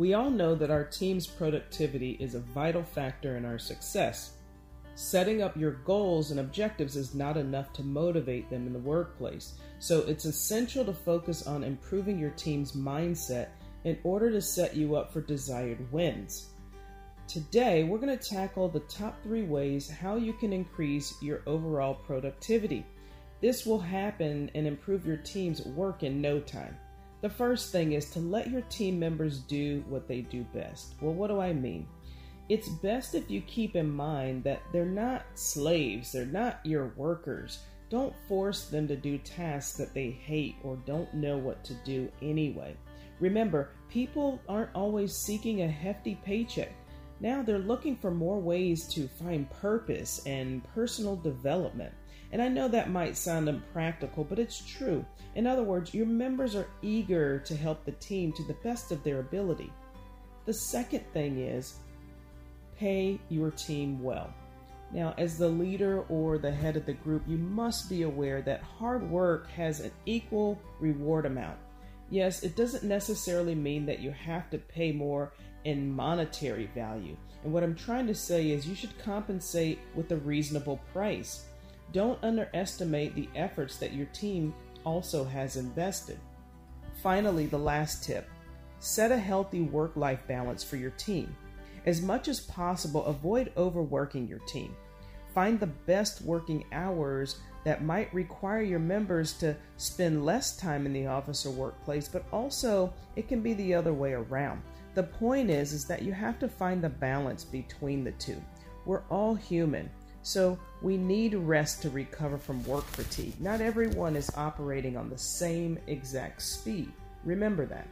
We all know that our team's productivity is a vital factor in our success. Setting up your goals and objectives is not enough to motivate them in the workplace, so it's essential to focus on improving your team's mindset in order to set you up for desired wins. Today, we're going to tackle the top three ways how you can increase your overall productivity. This will happen and improve your team's work in no time. The first thing is to let your team members do what they do best. Well, what do I mean? It's best if you keep in mind that they're not slaves, they're not your workers. Don't force them to do tasks that they hate or don't know what to do anyway. Remember, people aren't always seeking a hefty paycheck. Now they're looking for more ways to find purpose and personal development. And I know that might sound impractical, but it's true. In other words, your members are eager to help the team to the best of their ability. The second thing is pay your team well. Now, as the leader or the head of the group, you must be aware that hard work has an equal reward amount. Yes, it doesn't necessarily mean that you have to pay more in monetary value. And what I'm trying to say is you should compensate with a reasonable price. Don't underestimate the efforts that your team also has invested. Finally, the last tip set a healthy work life balance for your team. As much as possible, avoid overworking your team. Find the best working hours that might require your members to spend less time in the office or workplace, but also it can be the other way around. The point is is that you have to find the balance between the two. We're all human, so we need rest to recover from work fatigue. Not everyone is operating on the same exact speed. Remember that.